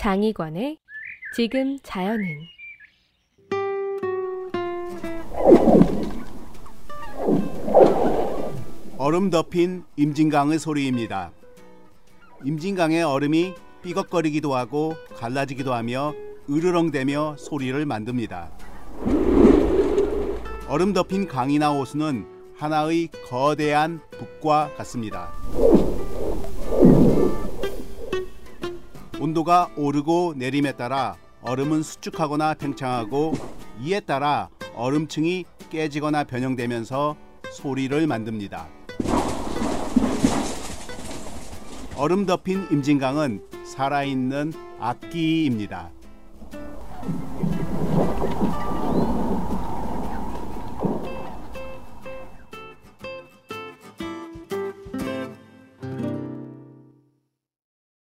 장희관의 지금 자연은 얼음 덮인 임진강의 소리입니다. 임진강의 얼음이 삐걱거리기도 하고 갈라지기도 하며 으르렁대며 소리를 만듭니다. 얼음 덮인 강이나 호수는 하나의 거대한 북과 같습니다. 온도가 오르고 내림에 따라 얼음은 수축하거나 팽창하고 이에 따라 얼음층이 깨지거나 변형되면서 소리를 만듭니다. 얼음 덮인 임진강은 살아있는 악기입니다.